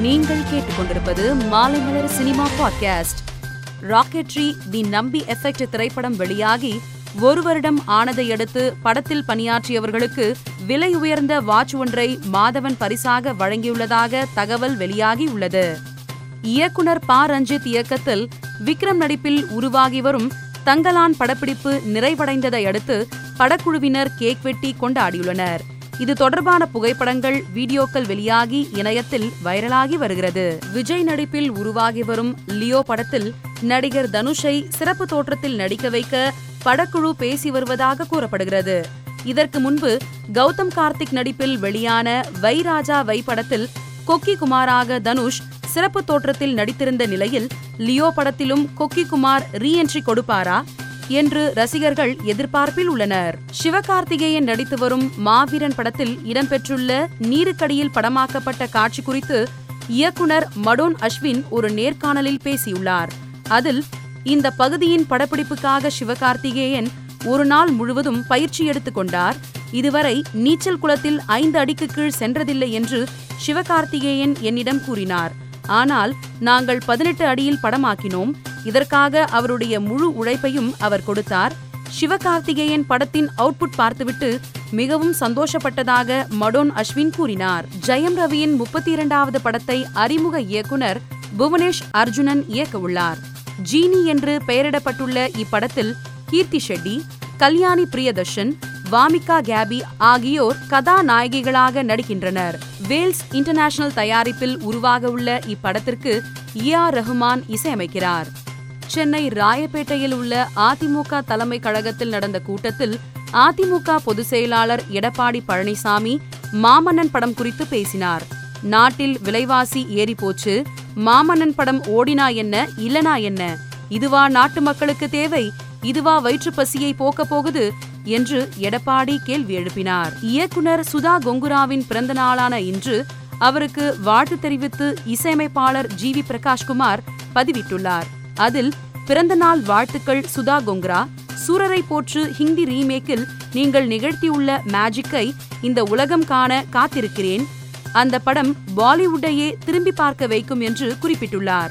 நீங்கள் கேட்டுக்கொண்டிருப்பது Maalaimalar cinema podcast. Rocketry the Nambi effect திரைப்படம் வெளியாகி ஒரு வருடம் ஆனதை அடுத்து படத்தில் பணியாற்றியவர்களுக்கு விலை உயர்ந்த வாட்ச் ஒன்றை மாதவன் பரிசாக வழங்கியுள்ளதாக தகவல் வெளியாகியுள்ளது இயக்குனர் ப. ரஞ்சித் இயக்கத்தில் விக்ரம் நடிப்பில் உருவாகி வரும் தங்கலான் படப்பிடிப்பு நிறைவடைந்ததை அடுத்து படக்குழுவினர் கேக் வெட்டி கொண்டாடியுள்ளனர். இது தொடர்பான புகைப்படங்கள் வீடியோக்கள் வெளியாகி இணையத்தில் வைரலாகி வருகிறது. விஜய் நடிப்பில் உருவாகி வரும் லியோ படத்தில் நடிகர் தனுஷை சிறப்பு தோற்றத்தில் நடிக்க வைக்க படக்குழு பேசி வருவதாக கூறப்படுகிறது. இதற்கு முன்பு கௌதம் கார்த்திக் நடிப்பில் வெளியான வை ராஜா வை படத்தில் கொக்கி குமாராக தனுஷ் சிறப்பு தோற்றத்தில் நடித்திருந்த நிலையில் லியோ படத்திலும் கொக்கி குமார் ரீஎன்ட்ரி கொடுப்பாரா? என்று ரசிகர்கள் எதிர்பார்ப்பில் உள்ளனர். சிவகார்த்திகேயன் நடித்து வரும் மாவீரன் படத்தில் இடம்பெற்றுள்ள நீருக்கடியில் படமாக்கப்பட்ட காட்சி குறித்து இயக்குனர் மடோன் அஸ்வின் ஒரு நேர்காணலில் பேசியுள்ளார். அதில் இந்த பகுதியின் படப்பிடிப்புக்காக சிவகார்த்திகேயன் ஒரு நாள் முழுவதும் பயிற்சி எடுத்துக் கொண்டார். இதுவரை நீச்சல் குளத்தில் ஐந்து அடிக்கு கீழ் சென்றதில்லை என்று சிவகார்த்திகேயன் என்னிடம் கூறினார். ஆனால் நாங்கள் பதினெட்டு அடியில் படமாக்கினோம். இதற்காக அவருடைய முழு உழைப்பையும் அவர் கொடுத்தார். சிவகார்த்திகேயன் படத்தின் அவுட்புட் பார்த்துவிட்டு மிகவும் சந்தோஷப்பட்டதாக மடோன் அஸ்வின் கூறினார். ஜெயம் ரவியின் முப்பத்தி இரண்டாவது படத்தை அறிமுக இயக்குனர் புவனேஷ் அர்ஜுனன் இயக்க உள்ளார் ஜீனி என்று பெயரிடப்பட்டுள்ள இப்படத்தில் கீர்த்தி ஷெட்டி கல்யாணி பிரியதர்ஷன் வாமிகா கேபி ஆகியோர் கதாநாயகிகளாக நடிக்கின்றனர். வேல்ஸ் இன்டர்நேஷனல் தயாரிப்பில் உருவாக உள்ள இப்படத்திற்கு ஏ ஆர் ரஹ்மான் இசையமைக்கிறார். சென்னை ராயப்பேட்டையில் உள்ள அதிமுக தலைமை கழகத்தில் நடந்த கூட்டத்தில் அதிமுக பொதுச் செயலாளர் எடப்பாடி பழனிசாமி மாமன்னன் படம் குறித்து பேசினார். நாட்டில் விலைவாசி ஏறி போச்சு மாமன்னன் படம் ஓடினா என்ன இல்லனா என்ன? இதுவா நாட்டு மக்களுக்கு தேவை? இதுவா வயிற்றுப் பசியை போக்க போகுது என்று எடப்பாடி கேள்வி எழுப்பினார். இயக்குனர் சுதா கொங்குராவின் பிறந்த நாளான இன்று அவருக்கு வாழ்த்து தெரிவித்து இசையமைப்பாளர் ஜி வி பிரகாஷ்குமார் பதிவிட்டுள்ளார். அதில் பிறந்தநாள் வாழ்த்துக்கள் சுதா கொங்குரா சூரரை போற்று ஹிந்தி ரீமேக்கில் நீங்கள் நிகழ்த்தியுள்ள மேஜிக்கை இந்த உலகம் காண காத்திருக்கிறேன். அந்த படம் பாலிவுட்டையே திரும்பி பார்க்க வைக்கும் என்று குறிப்பிட்டுள்ளார்.